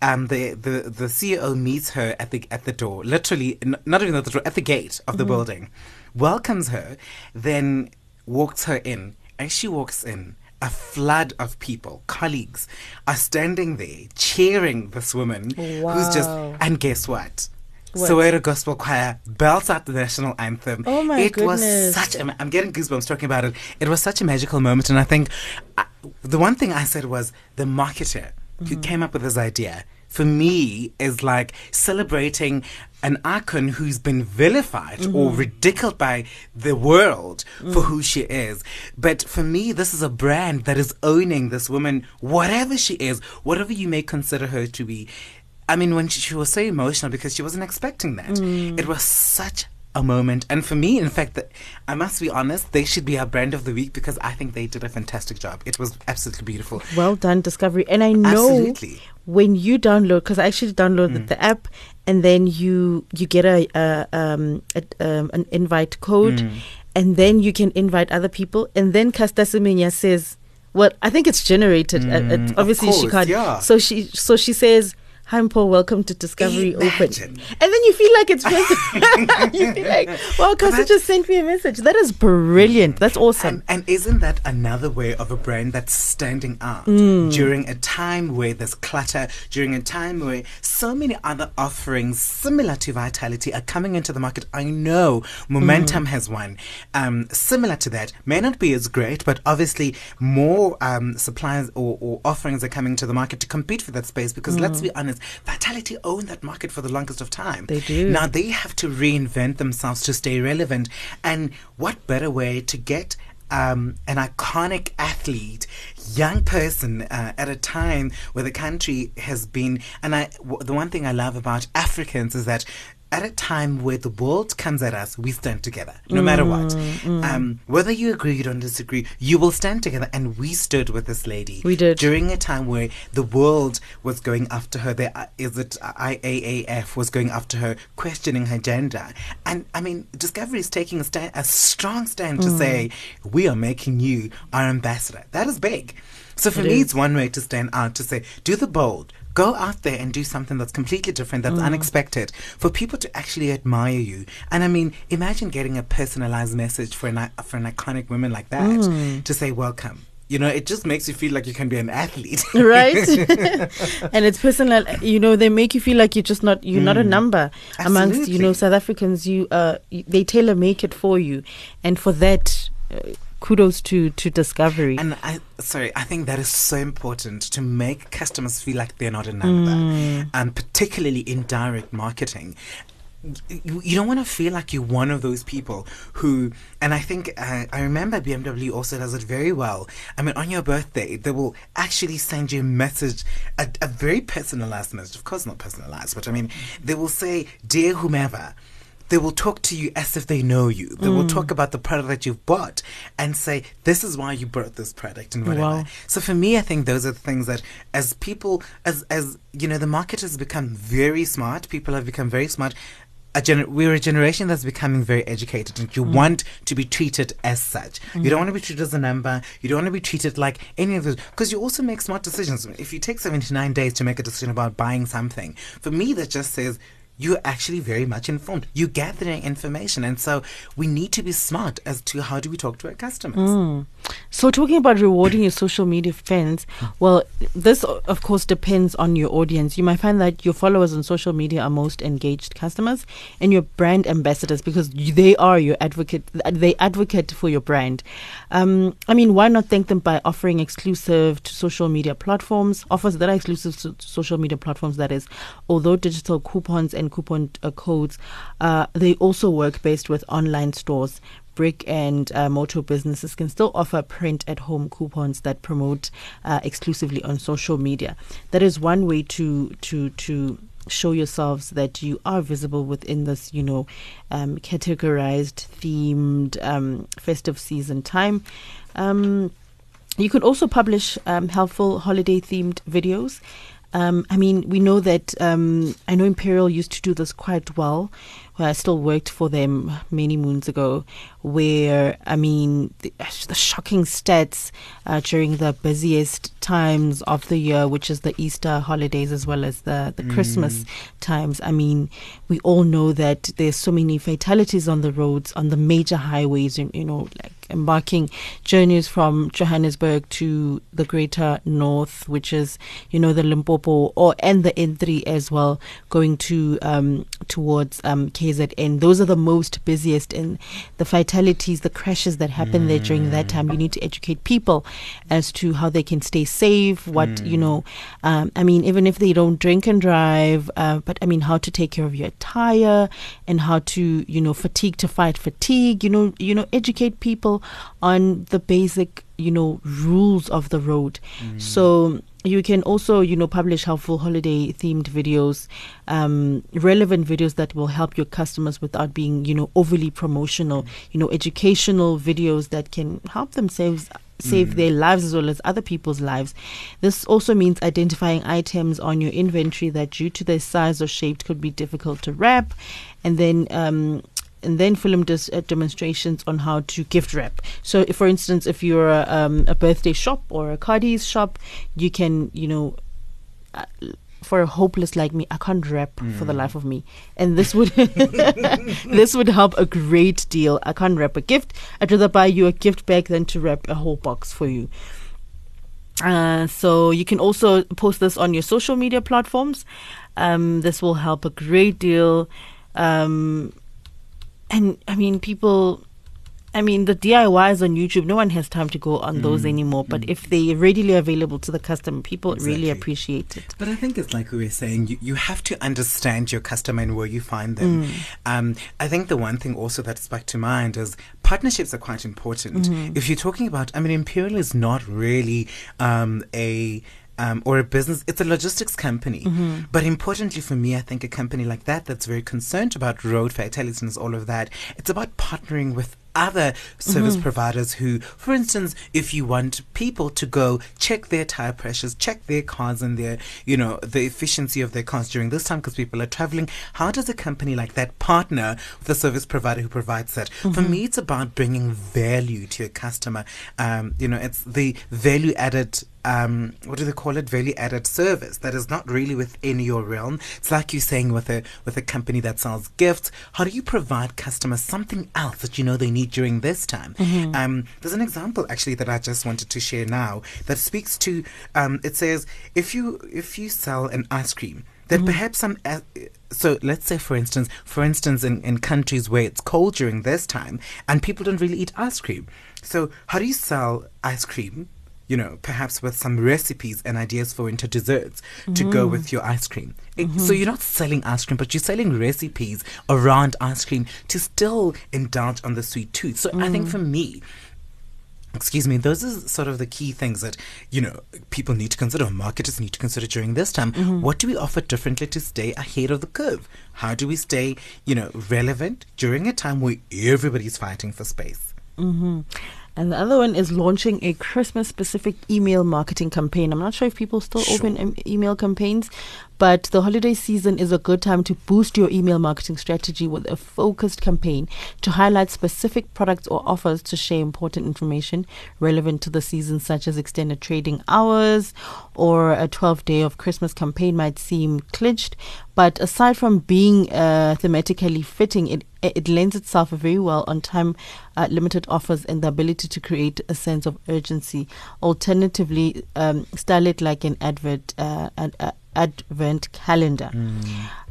S2: Um, the, the the CEO meets her at the at the door, literally n- not even at the door, at the gate of the building, welcomes her, then walks her in. As she walks in, a flood of people, colleagues, are standing there cheering this woman who's just. And guess what?
S3: So we had
S2: Soweto Gospel Choir belts out the national anthem.
S3: Oh my
S2: it was such a. I'm getting goosebumps talking about it. It was such a magical moment, and I think I, the one thing I said was the marketer
S3: Mm-hmm.
S2: who came up with this idea. For me, is like celebrating an icon who's been vilified or
S3: Mm-hmm.
S2: ridiculed by the world for
S3: Mm.
S2: who she is. But for me, this is a brand that is owning this woman, whatever she is, whatever you may consider her to be. I mean, when she, she was so emotional because she wasn't expecting that.
S3: Mm.
S2: It was such a moment. And for me, in fact, that I must be honest, they should be our brand of the week because I think they did a fantastic job. It was absolutely beautiful.
S3: well done discovery and i know
S2: Absolutely.
S3: when you download because i actually downloaded
S2: Mm.
S3: the app and then you you get a, a um a, um, an invite code
S2: Mm.
S3: and then you can invite other people and then Caster Semenya says well i think it's generated uh,
S2: Mm,
S3: uh, obviously she can't
S2: yeah.
S3: so she so she says Hi, I'm Paul. Welcome to Discovery
S2: Imagine.
S3: Open. And then you feel like it's just, you feel like, well,
S2: But-
S3: just sent me a message. That is brilliant. That's awesome.
S2: And, and isn't that another way of a brand that's standing out
S3: Mm.
S2: during a time where there's clutter, during a time where so many other offerings similar to Vitality are coming into the market? I know Momentum
S3: Mm.
S2: has one um, similar to that. May not be as great, but obviously more um, suppliers or, or offerings are coming to the market to compete for that space because let's be honest, Vitality own that market for the longest of time.
S3: They do.
S2: Now they have to reinvent themselves to stay relevant. And what better way to get um, an iconic athlete, young person uh, at a time where the country has been. And I, w- the one thing I love about Africans is that. At a time where the world comes at us, we stand together, no matter what.
S3: Mm,
S2: Um, whether you agree, you don't disagree, you will stand together. And we stood with this lady.
S3: We did.
S2: during a time where the world was going after her. The uh, is it IAAF was going after her, questioning her gender. And I mean, Discovery is taking a stand, a strong stand to say we are making you our ambassador. That is big. So for
S3: It
S2: me,
S3: is.
S2: it's one way to stand out to say, do the bold. Go out there and do something that's completely different, that's unexpected, for people to actually admire you. And I mean, imagine getting a personalized message for an for an iconic woman like that to say welcome. You know, it just makes you feel like you can be an athlete.
S3: right and it's personal you know they make you feel like you're just not you're not a number amongst you know south africans you uh they tailor make it for you and for that uh, kudos to to discovery
S2: And I, sorry, I think that is so important to make customers feel like they're not a number,
S3: Mm.
S2: and particularly in direct marketing. you, don't want to feel like you're one of those people who, and I think uh, I remember BMW also does it very well. I mean, on your birthday, they will actually send you a message, a, a very personalized message. Of course, not personalized, but I mean, they will say, "Dear whomever." They will talk to you as if they know you. They will talk mm. about the product that you've bought and say, "This is why you bought this product," and whatever.
S3: Wow.
S2: So for me, I think those are the things that, as people, as as you know, the market has become very smart. People have become very smart. A gener- we're a generation that's becoming very educated, and you mm. want to be treated as such. You don't mm. want to be treated as a number. You don't want to be treated like any of those, because you also make smart decisions. If you take seventy nine days to make a decision about buying something, for me, that just says. You're actually very much informed. You're gathering information, and so we need to be smart as to how do we talk to our customers.
S3: So, talking about rewarding your social media fans, well, this of course depends on your audience. You might find that your followers on social media are most engaged customers and your brand ambassadors because they are your advocate. They advocate for your brand. Um, I mean, why not thank them by offering exclusive to social media platforms offers that are exclusive to social media platforms? That is, although digital coupons and coupon uh, codes, uh, they also work based with online stores brick and uh, mortar businesses can still offer print at home coupons that promote uh, exclusively on social media. That is one way to to to show yourselves that you are visible within this, you know, um, categorized, themed um, festive season time. Um, you could also publish um, helpful holiday themed videos. Um, I mean, we know that um, I know Imperial used to do this quite well. Where I still worked for them many moons ago, where I mean the, the shocking stats uh, during the busiest times of the year, which is the Easter holidays as well as the the Christmas times. I mean, we all know that there's so many fatalities on the roads, on the major highways. You, you know, like embarking journeys from Johannesburg to the Greater North, which is you know the Limpopo or and the N3 as well, going to um, towards um, KZN. Those are the most busiest, and the fatalities, the crashes that happen there during that time. You need to educate people as to how they can stay safe. What you know, um, I mean, even if they don't drink and drive, uh, but I mean, how to take care of your tire and how to you know fatigue to fight fatigue. You know, you know, educate people on the basic you know rules of the road. So you can also you know publish helpful holiday themed videos um, relevant videos that will help your customers without being you know overly promotional. You know educational videos that can help them save save their lives as well as other people's lives. This also means identifying items on your inventory that due to their size or shape could be difficult to wrap. And then um, and then film des- uh, demonstrations on how to gift wrap. So, if, for instance, if you're a, um, a birthday shop or a Cardies shop, you can, you know, uh, for a hopeless like me, I can't rap for the life of me, and this would this would help a great deal. I can't wrap a gift. I'd rather buy you a gift bag than to wrap a whole box for you. Uh, so you can also post this on your social media platforms. Um, this will help a great deal. Um, and I mean, people. I mean, the DIYs on YouTube, no one has time to go on those anymore. But if they're readily available to the customer, people really appreciate it.
S2: But I think it's like we were saying, you, you have to understand your customer and where you find them. Um, I think the one thing also that stuck to mind is partnerships are quite important. If you're talking about, I mean, Imperial is not really um, a um, or a business, it's a logistics company. But importantly for me, I think a company like that that's very concerned about road fatalities and all of that, it's about partnering with other service providers who, for instance, if you want people to go check their tire pressures, check their cars and their, you know, the efficiency of their cars during this time because people are traveling, how does a company like that partner with a service provider who provides that? For me, it's about bringing value to your customer. Um, you know, it's the value added um, what do they call it? Value added service that is not really within your realm. It's like you're saying with a with a company that sells gifts. How do you provide customers something else that you know they need during this time? Um, there's an example actually that I just wanted to share now that speaks to. Um, it says if you if you sell an ice cream. That perhaps some, uh, so let's say for instance, for instance, in, in countries where it's cold during this time and people don't really eat ice cream. So how do you sell ice cream you know, perhaps with some recipes and ideas for winter desserts to go mm. with your ice cream. It- mm-hmm. So you're not selling ice cream, but you're selling recipes around ice cream to still indulge on the sweet tooth. So I think mm. for me, excuse me those are sort of the key things that you know people need to consider marketers need to consider during this time. Mm-hmm. What do we offer differently to stay ahead of the curve? How do we stay you know relevant during a time where everybody's fighting for space mm-hmm.
S3: And the other one is launching a Christmas specific email marketing campaign. I'm not sure if people still open em- email campaigns, but the holiday season is a good time to boost your email marketing strategy with a focused campaign to highlight specific products or offers to share important information relevant to the season, such as extended trading hours or a 12 day of Christmas campaign might seem clinched. But aside from being uh, thematically fitting, it it lends itself very well on time uh, limited offers and the ability to create a sense of urgency. Alternatively, um, style it like an advert, uh, an uh, advent calendar.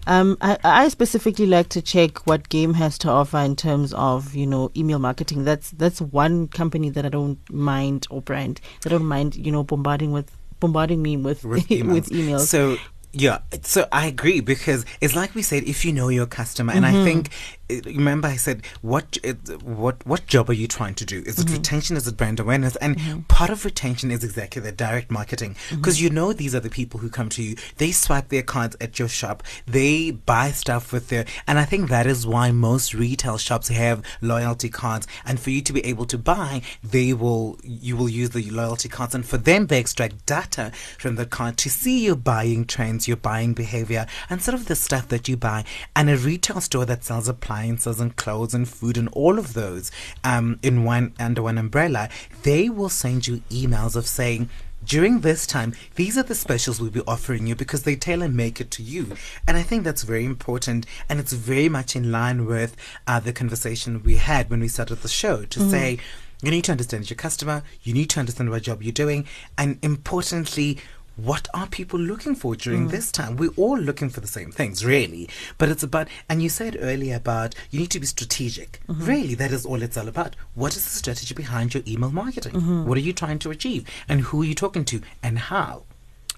S3: Um, I, I specifically like to check what Game has to offer in terms of you know email marketing. That's that's one company that I don't mind or brand that I don't mind you know bombarding with bombarding me with
S2: with emails.
S3: with emails.
S2: So yeah, so I agree because it's like we said, if you know your customer, and
S3: Mm-hmm.
S2: I think remember I said what what what job are you trying to do? Is it
S3: Mm-hmm.
S2: retention? Is it brand awareness? And part of retention is exactly the direct marketing
S3: Mm-hmm.
S2: because you know these are the people who come to you. They swipe their cards at your shop. They buy stuff with their, and I think that is why most retail shops have loyalty cards. And for you to be able to buy, they will you will use the loyalty cards, and for them they extract data from the card to see your buying trends, your buying behavior, and sort of the stuff that you buy. And a retail store that sells appliances and clothes and food and all of those um, in one under one umbrella, they will send you emails of saying. During this time, these are the specials we'll be offering you because they tailor make it to you. And I think that's very important and it's very much in line with uh, the conversation we had when we started the show to say, you need to understand your customer, you need to understand what job you're doing, and importantly, what are people looking for during mm. this time? We're all looking for the same things, really. But it's about, and you said earlier about you need to be strategic. Mm-hmm. Really, that is all it's all about. What is the strategy behind your email marketing? Mm-hmm. What are you trying to achieve? And who are you talking to? And how?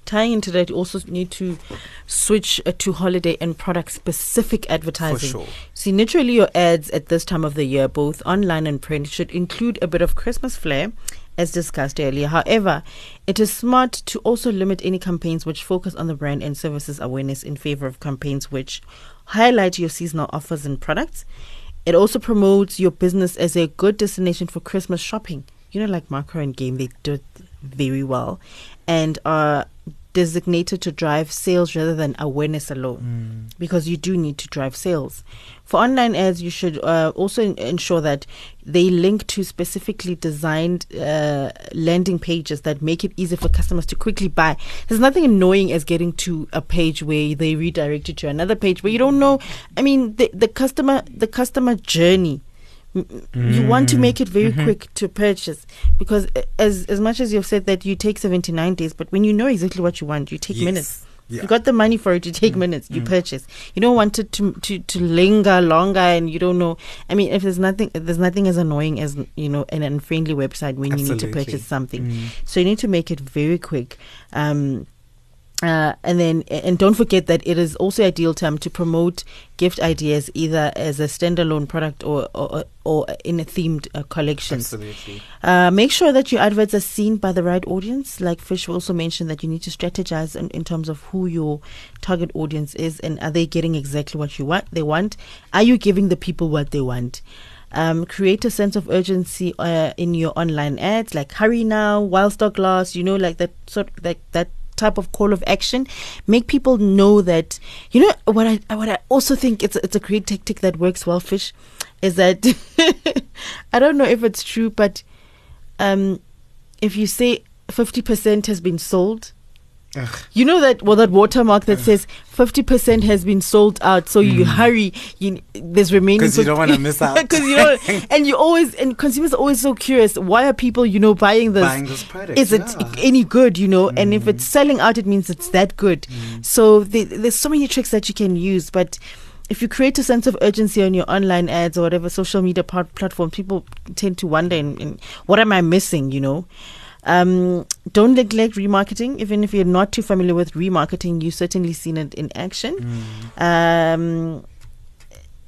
S3: tying into that, you also need to switch uh, to holiday and product specific advertising.
S2: sure.
S3: See, naturally, your ads at this time of the year, both online and print, should include a bit of Christmas flair, as discussed earlier. However, it is smart to also limit any campaigns which focus on the brand and services awareness in favor of campaigns which highlight your seasonal offers and products. It also promotes your business as a good destination for Christmas shopping. You know, like Makro and Game, they do it very well and are designated to drive sales rather than awareness alone because you do need to drive sales. For online ads, you should uh, also en- ensure that they link to specifically designed uh, landing pages that make it easy for customers to quickly buy. There's nothing annoying as getting to a page where they redirect you to another page where you don't know. I mean, the, the customer the customer journey M- you want to make it very mm-hmm. quick to purchase because as as much as you've said that you take 79 days but when you know exactly what you want you take
S2: Yes.
S3: minutes.
S2: Yeah.
S3: you got the money for it you take mm. minutes you mm. purchase. You don't want it to, to to linger longer and you don't know. I mean if there's nothing if there's nothing as annoying as you know an unfriendly website when you need to purchase something. Mm. So you need to make it very quick. Um uh, and then and don't forget that it is also ideal time to promote gift ideas either as a standalone product or or, or in a themed uh, collections.
S2: Absolutely.
S3: Uh, make sure that your adverts are seen by the right audience. Like Fish also mentioned that you need to strategize in, in terms of who your target audience is and are they getting exactly what you want they want? Are you giving the people what they want? Um, create a sense of urgency uh, in your online ads, like hurry now, while stock lasts. You know, like that sort like that type of call of action. Make people know that you know what I what I also think it's it's a great tactic that works well. Fish is that I don't know if it's true, but um, if you say fifty percent has been sold,
S2: Ugh.
S3: you know that well that watermark that says fifty percent has been sold out, so you hmm. hurry. You there's remaining
S2: 'Cause you don't wanna miss out.
S3: because you know, and you always and consumers are always so curious. Why are people you know buying this?
S2: Buying this product,
S3: Is it
S2: yeah.
S3: any good? You know, and if it's hmm. selling out, it means it's that good. Hmm. So the, there's so many tricks that you can use, but. If you create a sense of urgency on your online ads or whatever social media part, platform, people tend to wonder, in, in, what am I missing? You know, Um, don't neglect remarketing. Even if you're not too familiar with remarketing, you've certainly seen it in action. Um,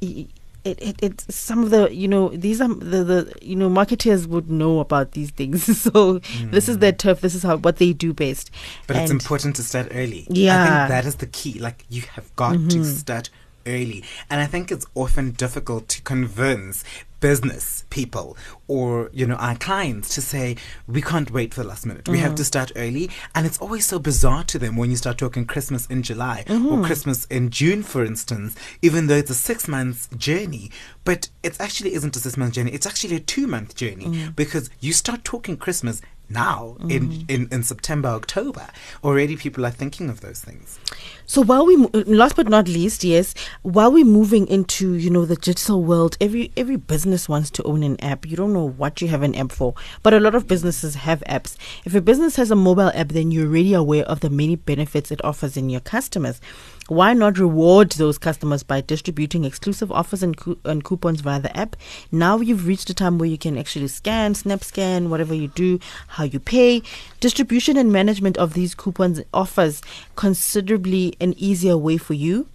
S3: y- it, it, it's some of the you know these are the, the you know marketers would know about these things so this is their turf this is how what they do best
S2: But it's important to start early.
S3: Yeah. Mm-hmm.
S2: think that is the key. Like you have got to start early. And I think it's often difficult to convince business people or you know our clients to say we can't wait for the last minute we
S3: Mm.
S2: have to start early and it's always so bizarre to them when you start talking christmas in july
S3: Mm-hmm.
S2: or christmas in june for instance even though it's a six months journey but it actually isn't a six month journey it's actually a two month journey
S3: Mm.
S2: because you start talking christmas now in,
S3: Mm-hmm.
S2: in in september october already people are thinking of those things
S3: So while we, last but not least, yes, while we're moving into you know the digital world, every every business wants to own an app. You don't know what you have an app for, but a lot of businesses have apps. If a business has a mobile app, then you're already aware of the many benefits it offers in your customers. Why not reward those customers by distributing exclusive offers and, cou- and coupons via the app? Now you've reached a time where you can actually scan, snap scan, whatever you do, how you pay. Distribution and management of these coupons offers considerably an easier way for you.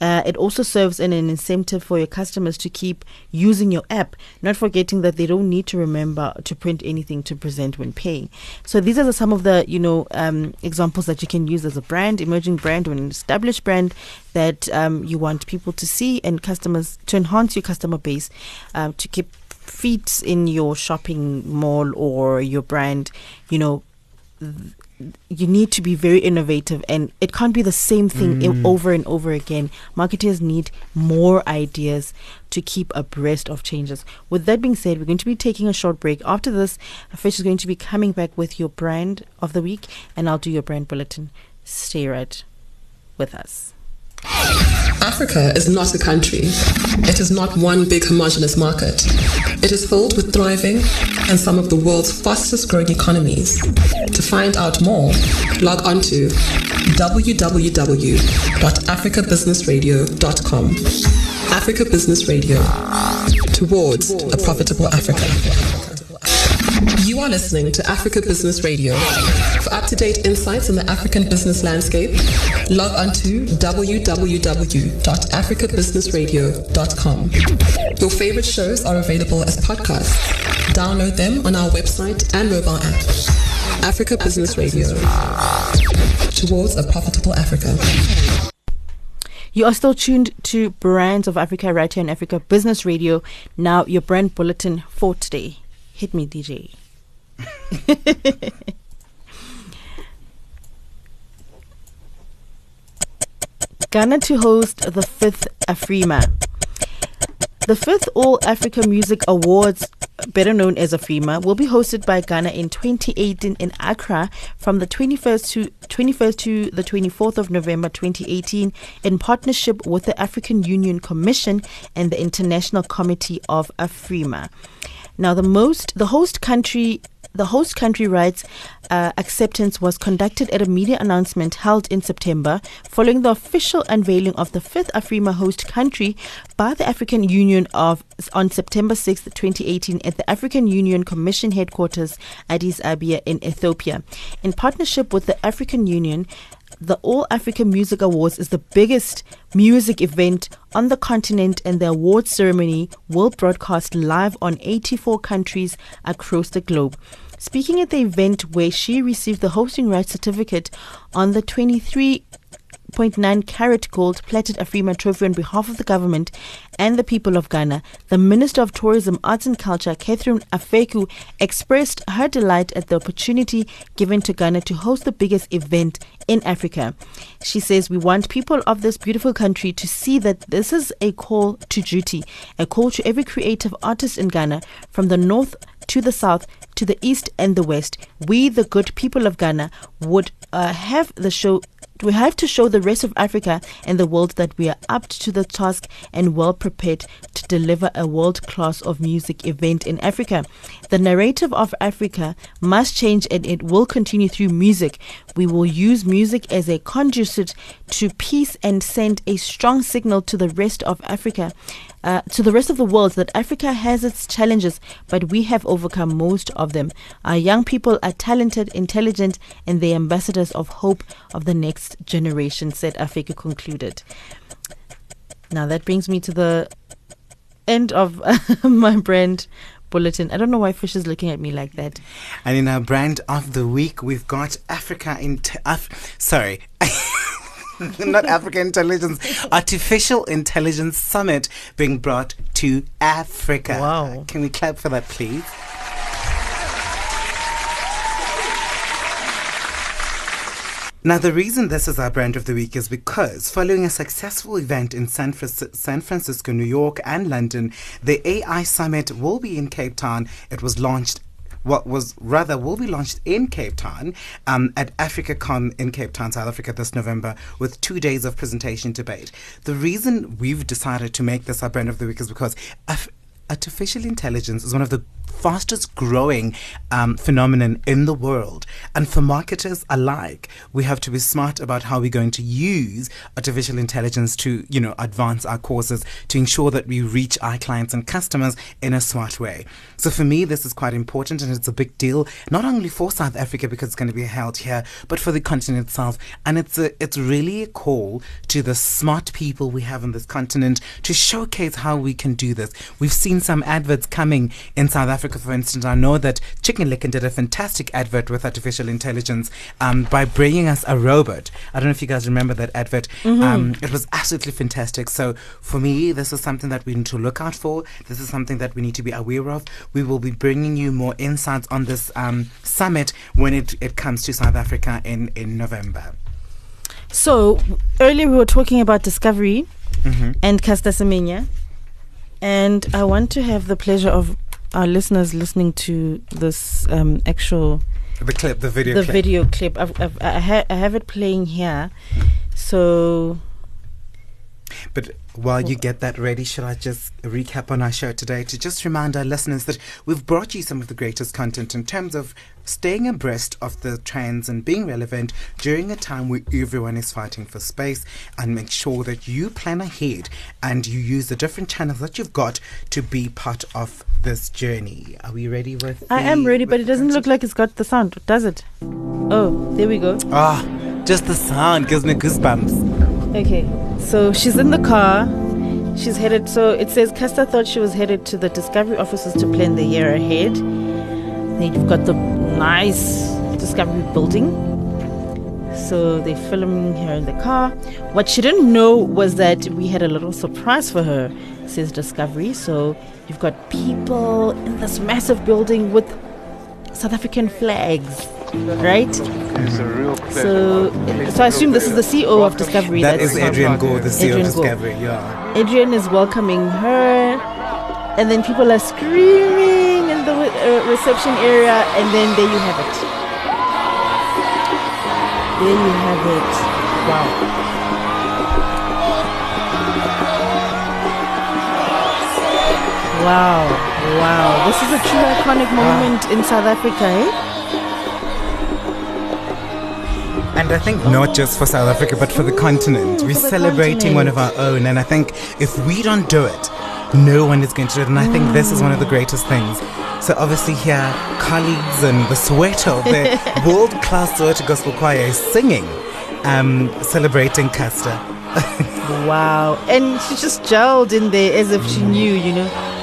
S3: Uh, it also serves in an incentive for your customers to keep using your app, not forgetting that they don't need to remember to print anything to present when paying. So these are some of the you know um, examples that you can use as a brand, emerging brand, or an established brand that um, you want people to see and customers to enhance your customer base, um, to keep feet in your shopping mall or your brand, you know, you need to be very innovative and it can't be the same thing i- mm. over and over again. Marketers need more ideas to keep abreast of changes. With that being said we're going to be taking a short break. After this fish is going to be coming back with your brand of the week and i'll do your brand bulletin. Stay right with us
S1: Africa is not a country. It is not one big homogenous market. It is filled with thriving and some of the world's fastest growing economies. To find out more, log on to www.africabusinessradio.com. Africa Business Radio. Towards a profitable Africa. You are listening to Africa Business Radio. For up-to-date insights on the African business landscape, log on to www.africabusinessradio.com. Your favorite shows are available as podcasts. Download them on our website and mobile app. Africa Business Radio. Towards a profitable Africa.
S3: You are still tuned to Brands of Africa right here on Africa Business Radio. Now, your brand bulletin for today. Hit me, DJ. Ghana to host the fifth Afrima. The fifth All Africa Music Awards, better known as Afrima, will be hosted by Ghana in 2018 in Accra from the 21st to 21st to the 24th of November 2018 in partnership with the African Union Commission and the International Committee of Afrima. Now, the most the host country the host country rights uh, acceptance was conducted at a media announcement held in September following the official unveiling of the fifth Afrima host country by the African Union of on September 6, 2018 at the African Union Commission headquarters Addis Ababa in Ethiopia. In partnership with the African Union, the All Africa Music Awards is the biggest music event on the continent, and the awards ceremony will broadcast live on 84 countries across the globe. Speaking at the event where she received the hosting rights certificate on the 23 0.9 carat gold plated Afrima trophy on behalf of the government and the people of Ghana, the Minister of Tourism, Arts and Culture, Catherine Afeku, expressed her delight at the opportunity given to Ghana to host the biggest event in Africa. She says, We want people of this beautiful country to see that this is a call to duty, a call to every creative artist in Ghana, from the north to the south, to the east and the west. We, the good people of Ghana, would uh, have the show we have to show the rest of Africa and the world that we are up to the task and well prepared to deliver a world class of music event in Africa. The narrative of Africa must change and it will continue through music. We will use music as a conduit to peace and send a strong signal to the rest of Africa. Uh, to the rest of the world that Africa has its challenges, but we have overcome most of them. Our young people are talented, intelligent, and the ambassadors of hope of the next generation, said Afeku concluded. Now that brings me to the end of my brand bulletin. I don't know why Fish is looking at me like that.
S2: And in our brand of the week, we've got Africa in. Te- Af- sorry. Not African Intelligence, Artificial Intelligence Summit being brought to Africa.
S3: Wow.
S2: Can we clap for that, please? Now, the reason this is our brand of the week is because following a successful event in San, San Francisco, New York, and London, the AI Summit will be in Cape Town. It was launched what was rather will be launched in Cape Town um, at AfricaCom in Cape Town, South Africa this November with two days of presentation debate. The reason we've decided to make this our brand of the week is because af- artificial intelligence is one of the fastest growing um, phenomenon in the world. And for marketers alike, we have to be smart about how we're going to use artificial intelligence to, you know, advance our courses to ensure that we reach our clients and customers in a smart way. So for me, this is quite important and it's a big deal, not only for South Africa because it's going to be held here, but for the continent itself. And it's a, it's really a call to the smart people we have on this continent to showcase how we can do this. We've seen some adverts coming in South Africa, for instance. I know that Chicken Licken did a fantastic advert with artificial intelligence um, by bringing us a robot. I don't know if you guys remember that advert. Um, it was absolutely fantastic. So for me, this is something that we need to look out for. This is something that we need to be aware of. We will be bringing you more insights on this um, summit when it, it comes to South Africa in, in November.
S3: So earlier we were talking about discovery
S2: Mm-hmm.
S3: and Caster Semenya, and I want to have the pleasure of our listeners listening to this um, actual
S2: The clip, the video
S3: the
S2: clip.
S3: video clip. I've, I've, I, ha- I have it playing here. So
S2: But while you get that ready, should I just recap on our show today to just remind our listeners that we've brought you some of the greatest content in terms of staying abreast of the trends and being relevant during a time where everyone is fighting for space and make sure that you plan ahead and you use the different channels that you've got to be part of this journey. Are we ready with
S3: I
S2: the-
S3: am ready, but it doesn't look like it's got the sound, does it? Oh, there we go.
S2: Ah, just the sound gives me goosebumps.
S3: Okay, so she's in the car. She's headed. So it says Caster thought she was headed to the Discovery offices to plan the year ahead. Then you've got the nice Discovery building. So they're filming her in the car. What she didn't know was that we had a little surprise for her, says Discovery. So you've got people in this massive building with South African flags, right?
S5: It's a real pleasure.
S3: So, so I assume this is the CEO of Discovery. That's
S2: Adrian Gore, the CEO
S3: Adrian
S2: of
S3: Gore.
S2: Discovery. Yeah.
S3: Adrian is welcoming her, and then people are screaming in the uh, reception area, and then there you have it. There you have it. Wow. Wow. Wow. This is a true iconic moment in South Africa, eh?
S2: And I think not just for South Africa, but for the continent. We're
S3: the
S2: celebrating one of our own. And I think if we don't do it, no one is going to do it. And I think this is one of the greatest things. So obviously here, colleagues and the Soweto, the world-class Soweto Gospel Choir is singing, um, celebrating Caster.
S3: Wow. And she just gelled in there as if she knew, you know.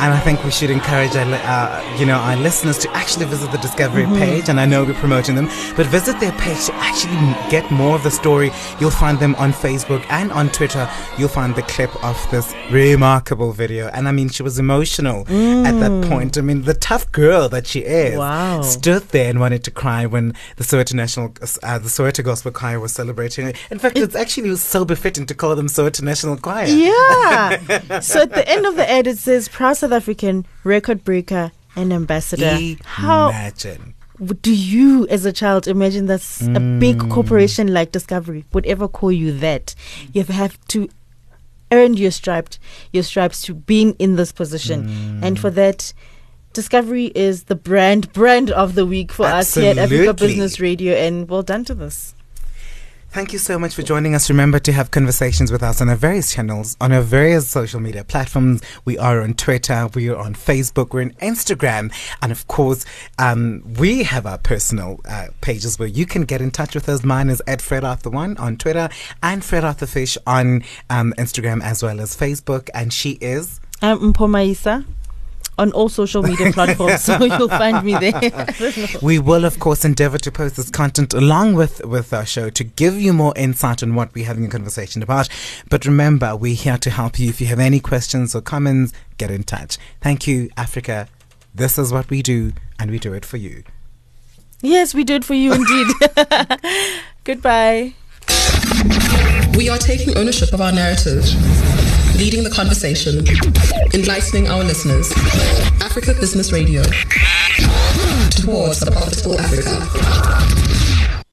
S2: And I think we should encourage our, uh, you know, our listeners to actually visit the Discovery
S3: Mm-hmm.
S2: page. And I know we're promoting them, but visit their page to actually get more of the story. You'll find them on Facebook and on Twitter. You'll find the clip of this remarkable video. And I mean, she was emotional at that point. I mean, the tough girl that she is
S3: Mm. Wow.
S2: stood there and wanted to cry when the Soweto National, uh, the Soweto Gospel Choir was celebrating. In fact, it's actually so befitting to call them Soweto National Choir.
S3: Yeah. so at the end of the ad, it says proud South African record breaker and ambassador. How
S2: Imagine.
S3: w- do you, as a child, imagine that a big hmm. corporation like Discovery would ever call you that? You have to earn your stripes, your stripes to being in this position, hmm. and for that. Discovery is the brand brand of the week for us here at Africa Business Radio, and well done to this.
S2: Thank you so much for joining us. Remember to have conversations with us on our various channels, on our various social media platforms. We are on Twitter, we are on Facebook, we're on Instagram, and of course, um, we have our personal uh, pages where you can get in touch with us. Mine is at Fred Arthur One on Twitter and Fred Arthur Fish on um, Instagram as well as Facebook, and she is.
S3: I'm Mpomaisa on all social media platforms, so you'll find me there.
S2: We will, of course, endeavor to post this content along with, with our show to give you more insight on what we're having a conversation about. But remember, we're here to help you. If you have any questions or comments, get in touch. Thank you, Africa. This is what we do, and we do it for you.
S3: yes, we do it for you indeed. Goodbye.
S1: We are taking ownership of our narrative, leading the conversation, enlightening our listeners. Africa Business Radio. Towards a profitable Africa.